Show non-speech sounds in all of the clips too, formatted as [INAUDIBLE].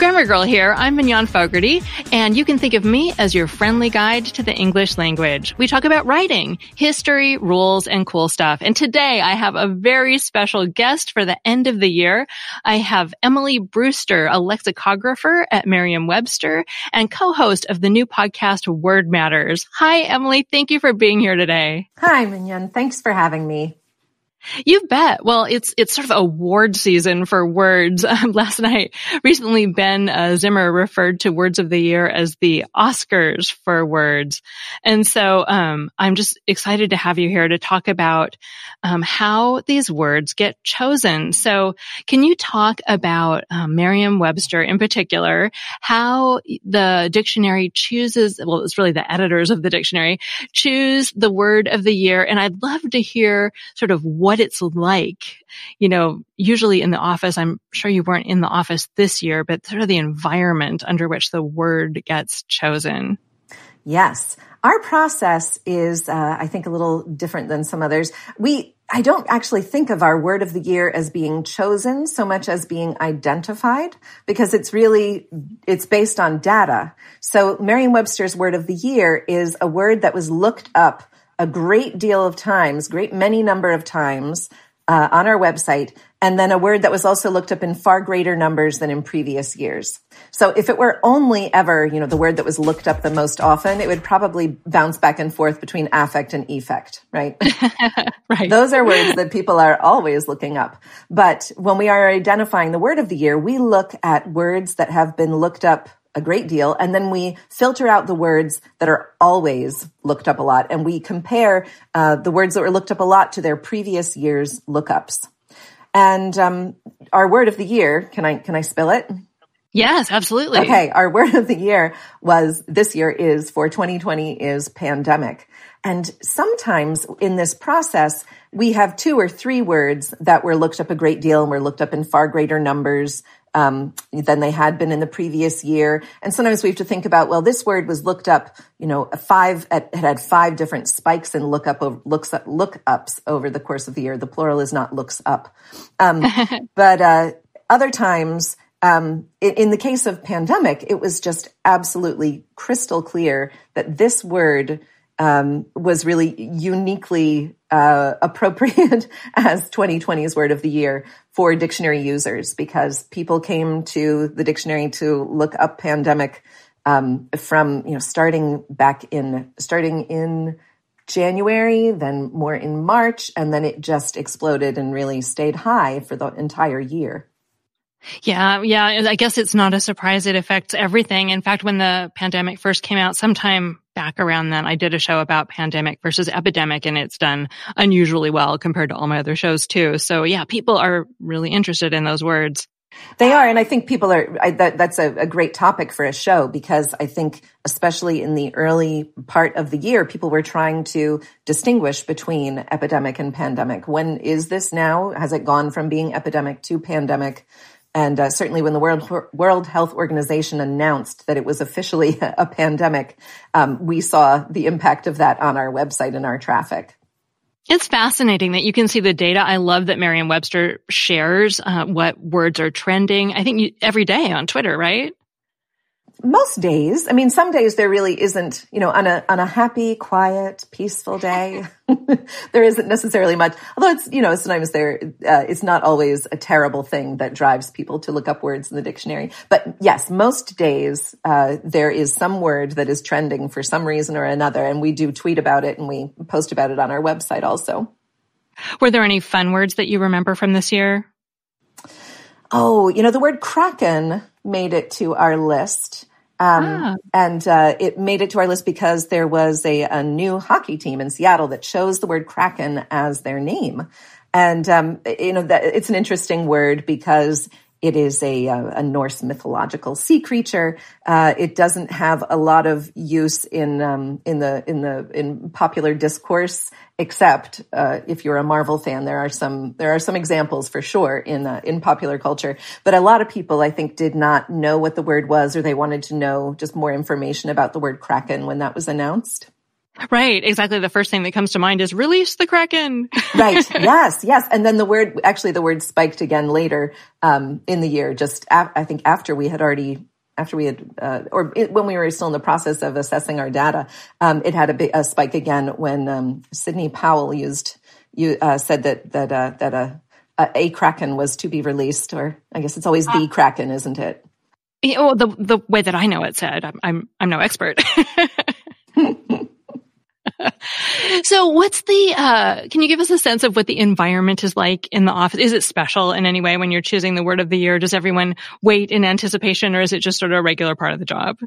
Grammar Girl here. I'm Mignon Fogarty, and you can think of me as your friendly guide to the English language. We talk about writing, history, rules, and cool stuff. And today I have a very special guest for the end of the year. I have Emily Brewster, a lexicographer at Merriam-Webster and co-host of the new podcast Word Matters. Hi, Emily. Thank you for being here today. Hi, Mignon. Thanks for having me. You bet. Well, it's it's sort of award season for words. [LAUGHS] Um, last night, recently, Ben uh, Zimmer referred to Words of the Year as the Oscars for words, and so um, I'm just excited to have you here to talk about um, how these words get chosen. So, can you talk about um, Merriam-Webster in particular? How the dictionary chooses? Well, it's really the editors of the dictionary choose the word of the year, and I'd love to hear sort of what what it's like. You know, usually in the office, I'm sure you weren't in the office this year, but sort of the environment under which the word gets chosen. Yes. Our process is, uh, I think, a little different than some others. We, I don't actually think of our word of the year as being chosen so much as being identified because it's really, it's based on data. So Merriam-Webster's word of the year is a word that was looked up a great deal of times, great many number of times uh, on our website, and then a word that was also looked up in far greater numbers than in previous years. So if it were only ever, you know, the word that was looked up the most often, it would probably bounce back and forth between affect and effect, right? [LAUGHS] right. Those are words that people are always looking up. But when we are identifying the word of the year, we look at words that have been looked up a great deal. And then we filter out the words that are always looked up a lot. And we compare uh, the words that were looked up a lot to their previous year's lookups. And um, our word of the year, can I can I spill it? Yes, absolutely. Okay, our [LAUGHS] word of the year was this year is for 2020 is pandemic. And sometimes in this process, we have two or three words that were looked up a great deal and were looked up in far greater numbers um, than they had been in the previous year. And sometimes we have to think about, well, this word was looked up, you know, five, it had five different spikes in lookup, looks up, lookups over the course of the year. The plural is not looks up. Um, [LAUGHS] but, uh, other times, um, in, in the case of pandemic, it was just absolutely crystal clear that this word um, was really uniquely uh, appropriate [LAUGHS] as 2020's word of the year for dictionary users because people came to the dictionary to look up pandemic um, from you know starting back in starting in January, then more in March, and then it just exploded and really stayed high for the entire year. Yeah, yeah. I guess it's not a surprise. It affects everything. In fact, when the pandemic first came out, sometime back around then, I did a show about pandemic versus epidemic, and it's done unusually well compared to all my other shows too. So yeah, people are really interested in those words. They are, and I think people are. I, that, that's a, a, great topic for a show because I think, especially in the early part of the year, people were trying to distinguish between epidemic and pandemic. When is this now? Has it gone from being epidemic to pandemic? And uh, certainly when the World, World Health Organization announced that it was officially [LAUGHS] a pandemic, um, we saw the impact of that on our website and our traffic. It's fascinating that you can see the data. I love that Merriam-Webster shares uh, what words are trending. I think you, every day on Twitter, right? Most days. I mean, some days there really isn't, you know, on a, on a happy, quiet, peaceful day, [LAUGHS] there isn't necessarily much, although it's, you know, sometimes there, uh, it's not always a terrible thing that drives people to look up words in the dictionary. But yes, most days, uh, there is some word that is trending for some reason or another. And we do tweet about it and we post about it on our website also. Were there any fun words that you remember from this year? Oh, you know, the word kraken made it to our list. Um, ah. And uh, it made it to our list because there was a, a, new hockey team in Seattle that chose the word Kraken as their name. And, um, you know, that, it's an interesting word because it is a, a Norse mythological sea creature. Uh, it doesn't have a lot of use in um, in the in the in popular discourse, except uh, if you're a Marvel fan. There are some there are some examples for sure in uh, in popular culture. But a lot of people, I think, did not know what the word was, or they wanted to know just more information about the word kraken when that was announced. Right, exactly. The first thing that comes to mind is release the Kraken. [LAUGHS] right. [LAUGHS] Yes, yes. And then the word, actually, the word spiked again later um, in the year. Just af- I think after we had already, after we had, uh, or it, when we were still in the process of assessing our data, um, it had a, big, a spike again when um, Sidney Powell used, you uh, said that that uh, that a, a Kraken was to be released, or I guess it's always the ah. Kraken, isn't it? Yeah, well, the the way that I know it said, I'm I'm, I'm no expert. [LAUGHS] [LAUGHS] so what's the, uh, can you give us a sense of what the environment is like in the office? Is it special in any way when you're choosing the word of the year? Does everyone wait in anticipation or is it just sort of a regular part of the job?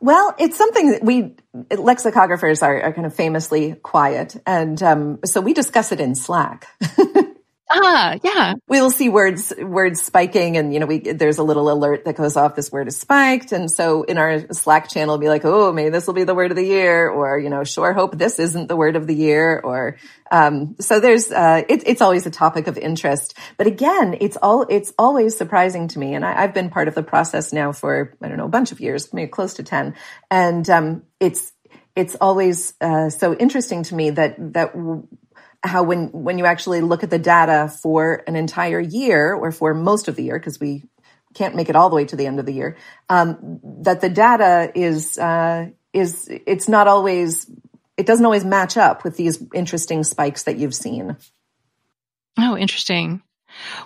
Well, it's something that we lexicographers are, are kind of famously quiet, and um, so we discuss it in Slack. [LAUGHS] Ah, yeah. We will see words, words spiking and, you know, we, there's a little alert that goes off, this word is spiked. And so in our Slack channel, be like, oh, maybe this will be the word of the year or, you know, sure hope this isn't the word of the year or, um, so there's, uh, it, it's always a topic of interest. But again, it's all, it's always surprising to me. And I, have been part of the process now for, I don't know, a bunch of years, maybe close to 10. And, um, it's, it's always uh, so interesting to me that that how when when you actually look at the data for an entire year or for most of the year because we can't make it all the way to the end of the year um, that the data is uh, is it's not always it doesn't always match up with these interesting spikes that you've seen oh interesting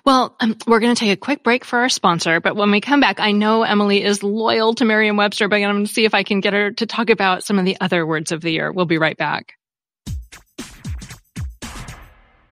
well, um, we're going to take a quick break for our sponsor, but when we come back, I know Emily is loyal to Merriam-Webster, but I'm going to see if I can get her to talk about some of the other words of the year. We'll be right back.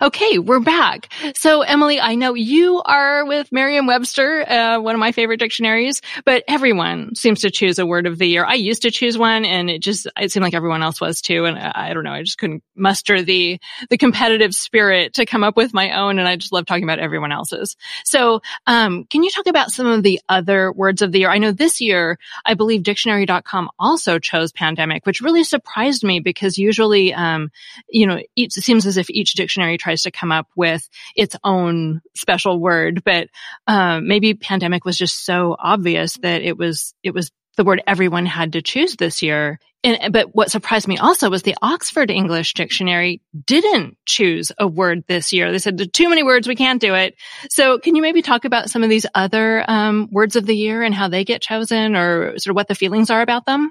Okay, we're back. So, Emily, I know you are with Merriam-Webster, uh, one of my favorite dictionaries, but everyone seems to choose a word of the year. I used to choose one, and it just it seemed like everyone else was too. And I, I don't know, I just couldn't muster the the competitive spirit to come up with my own. And I just love talking about everyone else's. So, um, can you talk about some of the other words of the year? I know this year, I believe Dictionary.com also chose pandemic, which really surprised me because usually, um, you know, it seems as if each dictionary tries to come up with its own special word, but um, maybe pandemic was just so obvious that it was it was the word everyone had to choose this year. And, but what surprised me also was the Oxford English Dictionary didn't choose a word this year. They said, too many words, we can't do it. So can you maybe talk about some of these other um, words of the year and how they get chosen or sort of what the feelings are about them?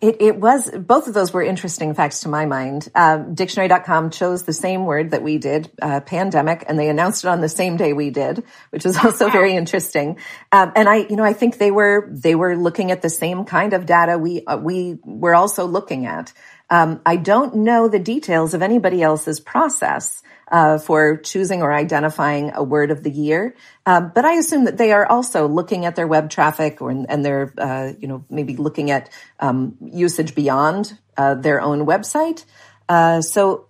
It, it, was, both of those were interesting facts to my mind. Um, dictionary.com chose the same word that we did, uh, pandemic, and they announced it on the same day we did, which was [LAUGHS] also wow. very interesting. Um, and I, you know, I think they were, they were looking at the same kind of data we, uh, we were also looking at. Um, I don't know the details of anybody else's process uh, for choosing or identifying a word of the year. Um, but I assume that they are also looking at their web traffic or, and they're, uh, you know, maybe looking at um, usage beyond uh, their own website. Uh, so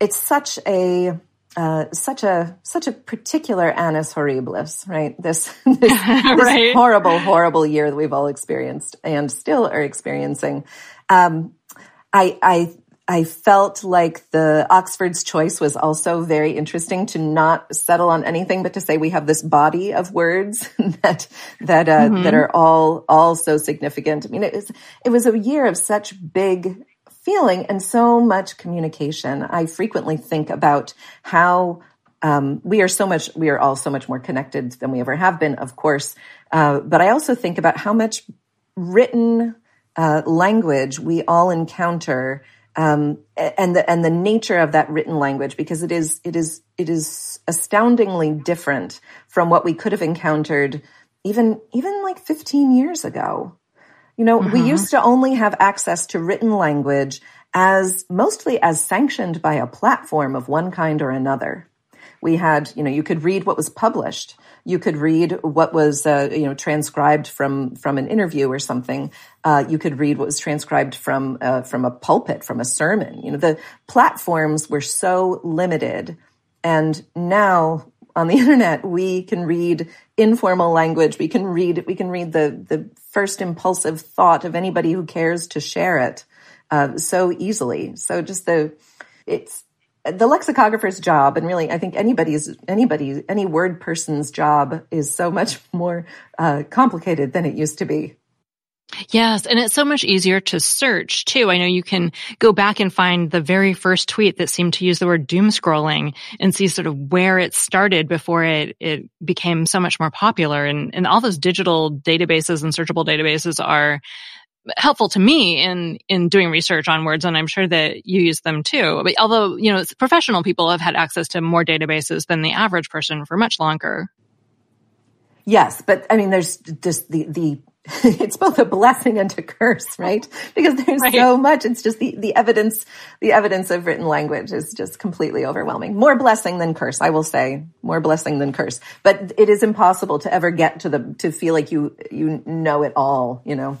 it's such a uh, such a such a particular annus horribilis, right? This [LAUGHS] [LAUGHS] this, right. this, horrible, horrible year that we've all experienced and still are experiencing. Um, I I I felt like the Oxford's choice was also very interesting to not settle on anything, but to say we have this body of words [LAUGHS] that that uh, mm-hmm. that are all all so significant. I mean, it was it was a year of such big feeling and so much communication. I frequently think about how um, we are so much we are all so much more connected than we ever have been, of course. Uh, but I also think about how much written uh, language we all encounter um, and the and the nature of that written language because it is it is it is astoundingly different from what we could have encountered even even like 15 years ago. You know, mm-hmm. we used to only have access to written language as mostly as sanctioned by a platform of one kind or another. We had, you know, you could read what was published you could read what was uh, you know transcribed from from an interview or something. Uh, you could read what was transcribed from uh, from a pulpit, from a sermon. You know, the platforms were so limited, and now on the [LAUGHS] internet we can read informal language. We can read we can read the the first impulsive thought of anybody who cares to share it uh, so easily. So just the it's the lexicographer's job and really i think anybody's anybody any word person's job is so much more uh, complicated than it used to be Yes, and it's so much easier to search too. I know you can go back and find the very first tweet that seemed to use the word doom scrolling and see sort of where it started before it, it became so much more popular. And, and all those digital databases and searchable databases are helpful to me in in doing research on words and i'm sure that you use them too. But although you know professional people have had access to more databases than the average person for much longer. Yes but i mean there's just the the [LAUGHS] it's both a blessing and a curse right? Because there's right. so much. It's just the the evidence the evidence of written language is just completely overwhelming. More blessing than curse i will say. More blessing than curse. But it is impossible to ever get to the to feel like you you know it all you know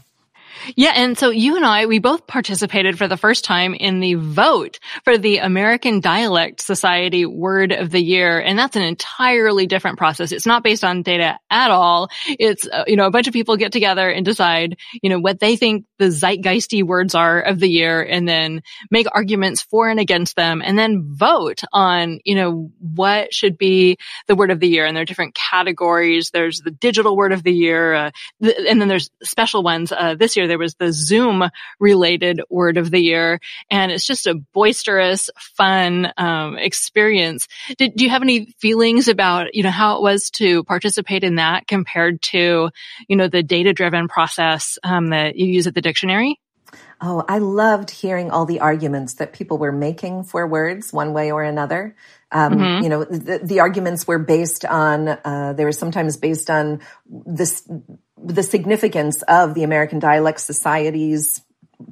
yeah. And so you and I, we both participated for the first time in the vote for the American Dialect Society Word of the Year. And that's an entirely different process. It's not based on data at all. It's, uh, you know, a bunch of people get together and decide, you know, what they think the zeitgeisty words are of the year and then make arguments for and against them and then vote on, you know, what should be the word of the year. And there are different categories. There's the digital word of the year. Uh, th- and then there's special ones. Uh, this year, there was the Zoom related word of the year. And it's just a boisterous, fun, um, experience. Did, do you have any feelings about, you know, how it was to participate in that compared to, you know, the data driven process, um, that you use at the dictionary? Oh, I loved hearing all the arguments that people were making for words one way or another. Um, mm-hmm. You know, the, the, arguments were based on, uh, they were sometimes based on this, the significance of the American Dialect Society's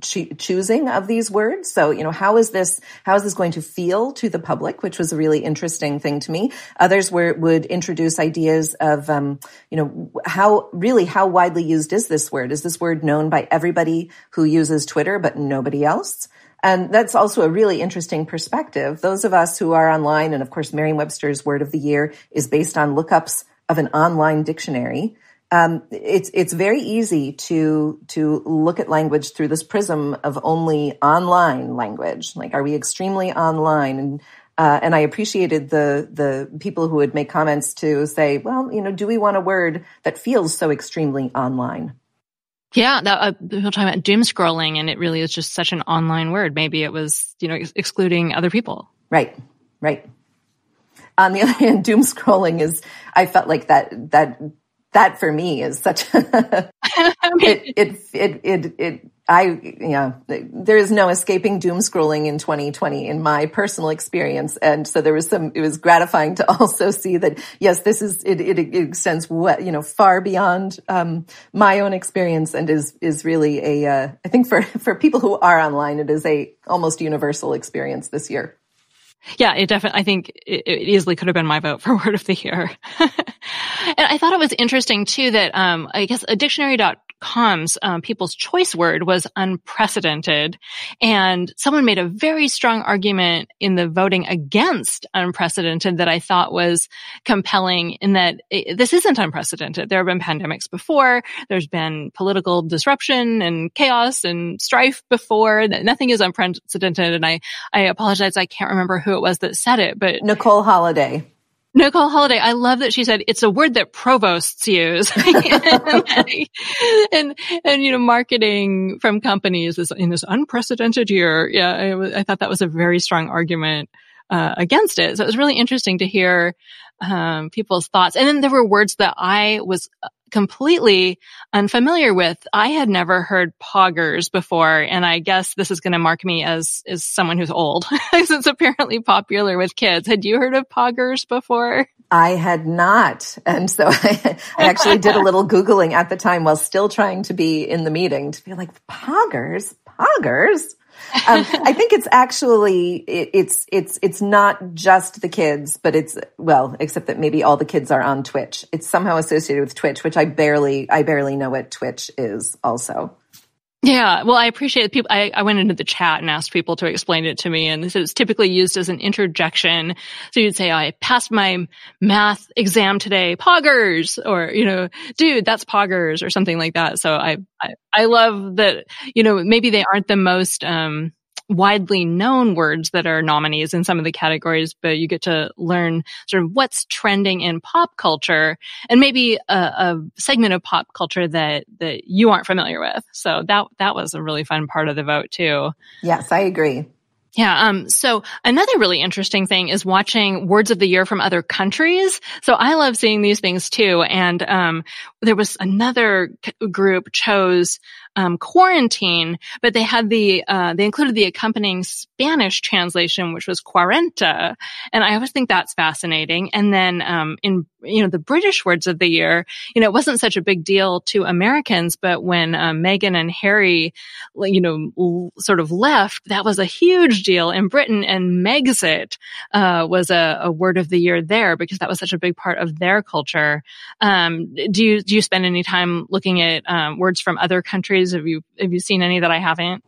cho- choosing of these words. So, you know, how is this, how is this going to feel to the public, which was a really interesting thing to me. Others were, would introduce ideas of, um, you know, how really, how widely used is this word? Is this word known by everybody who uses Twitter, but nobody else? And that's also a really interesting perspective. Those of us who are online, and of course, Merriam-Webster's word of the year is based on lookups of an online dictionary um, it's it's very easy to to look at language through this prism of only online language. Like, are we extremely online? And uh, and I appreciated the the people who would make comments to say, well, you know, do we want a word that feels so extremely online? Yeah, that, uh, people talking about doom scrolling, and it really is just such an online word. Maybe it was, you know, ex- excluding other people. Right, right. On the [LAUGHS] other hand, doom scrolling is, I felt like that that that for me is such a, [LAUGHS] it, it, it, it, it, I, yeah, there is no escaping doom scrolling in 2020 in my personal experience. And so there was some, it was gratifying to [LAUGHS] also see that, yes, this is, it, it, it extends what, you know, far beyond, um, my own experience and is, is really a. Uh, I think for, [LAUGHS] for people who are online, it is a almost universal experience this year. Yeah, it definitely, I think it, it, easily could have been my vote for word of the year. And I thought it was interesting too that, um, I guess a dictionary dot com's um, people's choice word was unprecedented. And someone made a very strong argument in the voting against unprecedented that I thought was compelling in that it, this isn't unprecedented. There have been pandemics before. There's been political disruption and chaos and strife before. Nothing is unprecedented. And I, I apologize. I can't remember who it was that said it, but Nicole Holliday. Nicole Holliday, I love that she said it's a word that provosts use. [LAUGHS] and, and, you know, marketing from companies is in this unprecedented year. Yeah, I, I thought that was a very strong argument uh, against it. So it was really interesting to hear um, people's thoughts. And then there were words that I was completely unfamiliar with. I had never heard poggers before, and I guess this is going to mark me as as someone who's old, [LAUGHS] because it's apparently popular with kids. Had you heard of poggers before? I had not, and so [LAUGHS] I, I actually did a little [LAUGHS] googling at the time while still trying to be in the meeting to be like poggers, poggers um, I think it's actually it, it's it's it's not just the kids, but it's well, except that maybe all the kids are on Twitch. It's somehow associated with Twitch, which I barely I barely know what Twitch is. Also, yeah, well, I appreciate people. I, I went into the chat and asked people to explain it to me, and is typically used as an interjection. So you'd say, "I passed my math exam today, poggers," or you know, "Dude, that's poggers," or something like that. So I, I, I love that. You know, maybe they aren't the most um, widely known words that are nominees in some of the categories, but you get to learn sort of what's trending in pop culture and maybe a, a, segment of pop culture that, that you aren't familiar with. So that, that was a really fun part of the vote too. Yes, I agree. Yeah. Um, so another really interesting thing is watching words of the year from other countries. So I love seeing these things too. And, um, there was another group chose um, quarantine, but they had the uh, they included the accompanying Spanish translation, which was cuarenta, and I always think that's fascinating. And then um, in you know the British words of the year, you know it wasn't such a big deal to Americans, but when uh, Meghan and Harry, you know, l- sort of left, that was a huge deal in Britain, and Megxit uh, was a, a, word of the year there because that was such a big part of their culture. Um, do you do you spend any time looking at um, words from other countries? Have you have you seen any that I haven't?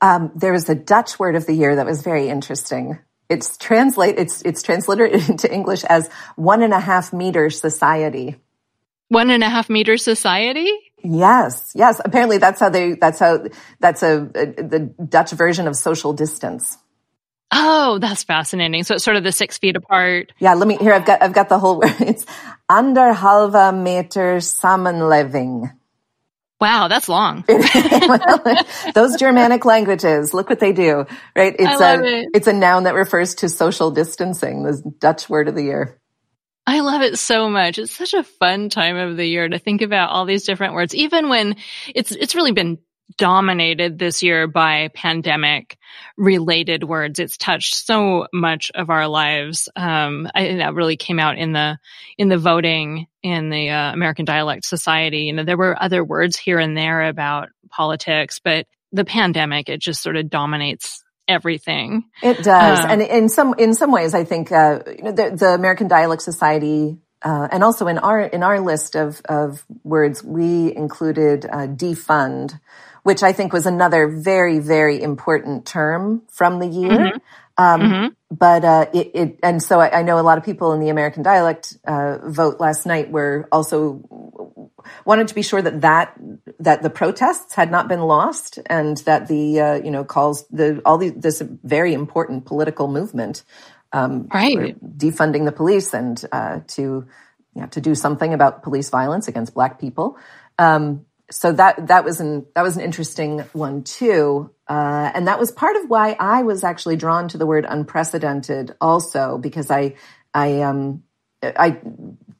Um, there was a Dutch word of the year that was very interesting. It's translate it's it's translated [LAUGHS] into English as one and a half meter society. One and a half meter society. Yes, yes. Apparently, that's how they. That's how. That's a, a the Dutch version of social distance. Oh, that's fascinating. So it's sort of the six feet apart. Yeah, let me here. I've got I've got the whole [LAUGHS] word. It's anderhalve meter samenleving. Wow, that's long. [LAUGHS] Those Germanic languages, look what they do, right? It's a it. it's a noun that refers to social distancing, the Dutch word of the year. I love it so much. It's such a fun time of the year to think about all these different words, even when it's it's really been dominated this year by pandemic related words. It's touched so much of our lives. Um, I, that really came out in the in the voting in the uh, American Dialect Society. You know, there were other words here and there about politics, but the pandemic it just sort of dominates everything. It does, um, and in some in some ways, I think uh, you know, the, the American Dialect Society uh, and also in our in our list of of words, we included uh, defund, which I think was another very, very important term from the year. Mm-hmm. Um, mm-hmm. But uh, it, it, and so I, I, know a lot of people in the American dialect uh, vote last night were also wanted to be sure that that that the protests had not been lost and that the uh, you know calls the all the, this very important political movement um, right defunding the police and uh, to you know, to do something about police violence against black people. Um, so that that was an that was an interesting one too, uh, and that was part of why I was actually drawn to the word unprecedented also because I I um I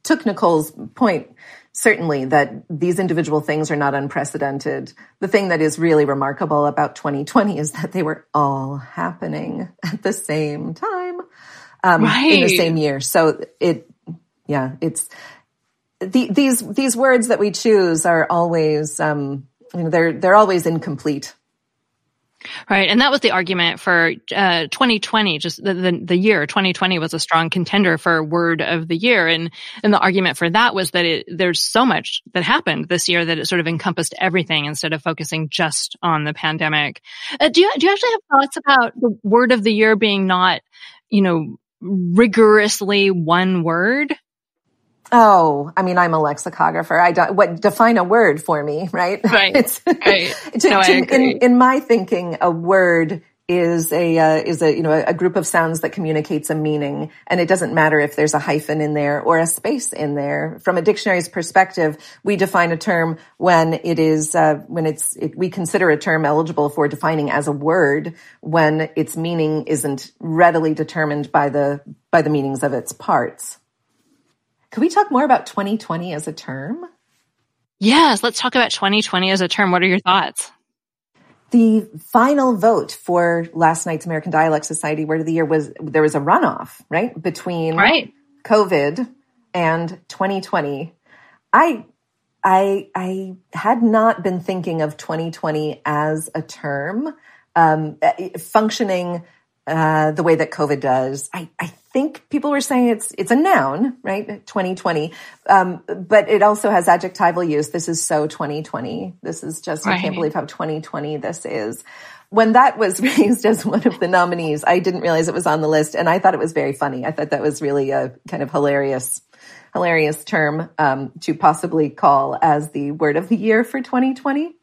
took Nicole's point certainly that these individual things are not unprecedented. The thing that is really remarkable about 2020 is that they were all happening at the same time um, right. in the same year. So it yeah it's the, these these words that we choose are always um, you know they're they're always incomplete. Right, and that was the argument for uh, 2020. Just the, the, the year 2020 was a strong contender for word of the year, and and the argument for that was that it, there's so much that happened this year that it sort of encompassed everything instead of focusing just on the pandemic. Uh, do you do you actually have thoughts about the word of the year being not, you know, rigorously one word? Oh, I mean, I'm a lexicographer. I don't, what, define a word for me, right? [LAUGHS] Right. it's, right. [LAUGHS] to, no, to, in, in, my thinking, a word is a, uh, is a, you know, a, group of sounds that communicates a meaning. And it doesn't matter if there's a hyphen in there or a space in there. From a dictionary's perspective, we define a term when it is, uh, when it's, it, we consider a term eligible for defining as a word when its meaning isn't readily determined by the, by the meanings of its parts. Could we talk more about 2020 as a term? Yes, let's talk about 2020 as a term. What are your thoughts? The final vote for last night's American Dialect Society Word of the Year was there was a runoff, right? Between right. COVID and 2020. I I I had not been thinking of 2020 as a term um, functioning uh, the way that COVID does. I, I think people were saying it's it's a noun, right? 2020, um, but it also has adjectival use. This is so 2020. This is just right. I can't believe how 2020 this is. When that was [LAUGHS] raised as one of the nominees, I didn't realize it was on the list, and I thought it was very funny. I thought that was really a kind of hilarious hilarious term um, to possibly call as the word of the year for 2020.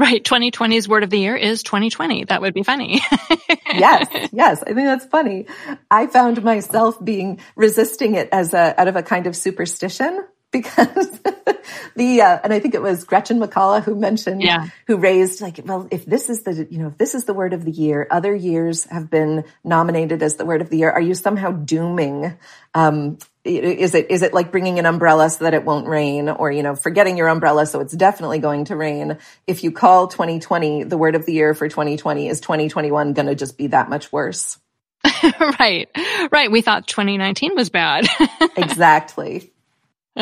Right. 2020's word of the year is 2020. That would be funny. [LAUGHS] yes. Yes. I think that's funny. I found myself being resisting it as a, out of a kind of superstition because [LAUGHS] the uh, and I think it was Gretchen McCulloch who mentioned yeah. who raised like well if this is the you know if this is the word of the year other years have been nominated as the word of the year are you somehow dooming um, is it is it like bringing an umbrella so that it won't rain or you know forgetting your umbrella so it's definitely going to rain. If you call 2020 the word of the year for 2020 is 2021 going to just be that much worse? [LAUGHS] Right. Right. We thought 2019 was bad. [LAUGHS] Exactly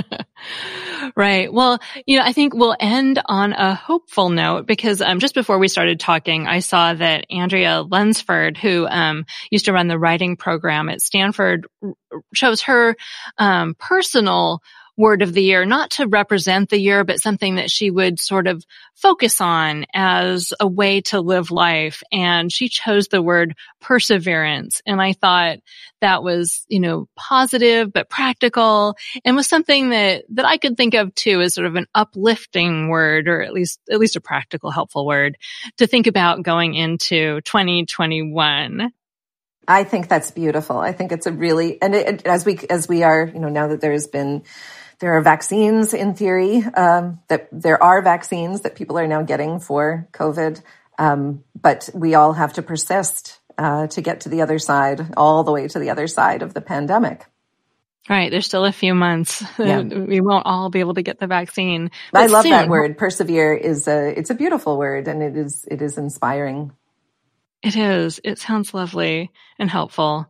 [LAUGHS] right. Well, you know, I think we'll end on a hopeful note because um, just before we started talking, I saw that Andrea Lunsford, who um, used to run the writing program at Stanford, chose her um, personal word of the year, not to represent the year, but something that she would sort of focus on as a way to live life. And she chose the word perseverance. And I thought that was, you know, positive, but practical and was something that, that I could think of too as sort of an uplifting word, or at least, at least a practical, helpful word to think about going into 2021. I think that's beautiful. I think it's a really, and it, as we, as we are, you know, now that there's been there are vaccines in theory um, that there are vaccines that people are now getting for COVID, um, but we all have to persist uh, to get to the other side, all the way to the other side of the pandemic. Right. There's still a few months. Yeah. [LAUGHS] we won't all be able to get the vaccine. I love soon. that word. Persevere is a, it's a beautiful word and it is, it is inspiring. It is. It sounds lovely and helpful.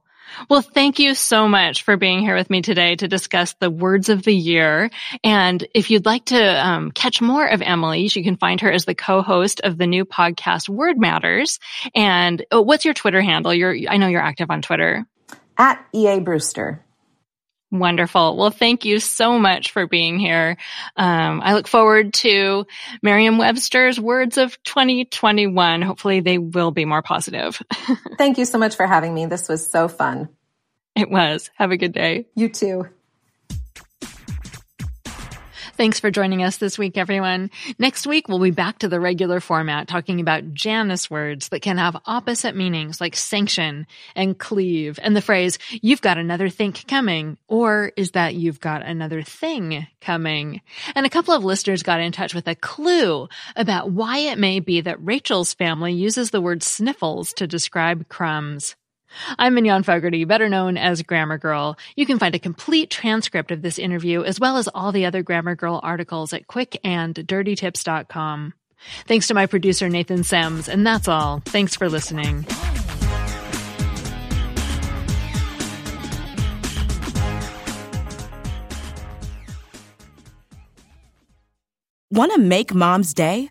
Well, thank you so much for being here with me today to discuss the words of the year. And if you'd like to um, catch more of Emily, you can find her as the co-host of the new podcast Word Matters. And oh, what's your Twitter handle? You're, I know you're active on Twitter. At EA Brewster. Wonderful. Well, thank you so much for being here. Um, I look forward to Merriam-Webster's words of 2021. Hopefully they will be more positive. [LAUGHS] thank you so much for having me. This was so fun. It was. Have a good day. You too. Thanks for joining us this week, everyone. Next week, we'll be back to the regular format talking about Janus words that can have opposite meanings like sanction and cleave and the phrase, you've got another think coming, or is that you've got another thing coming? And a couple of listeners got in touch with a clue about why it may be that Rachel's family uses the word sniffles to describe crumbs. I'm Mignon Fogarty, better known as Grammar Girl. You can find a complete transcript of this interview as well as all the other Grammar Girl articles at quickanddirtytips.com. Thanks to my producer Nathan Semes, and that's all. Thanks for listening. Want to make mom's day?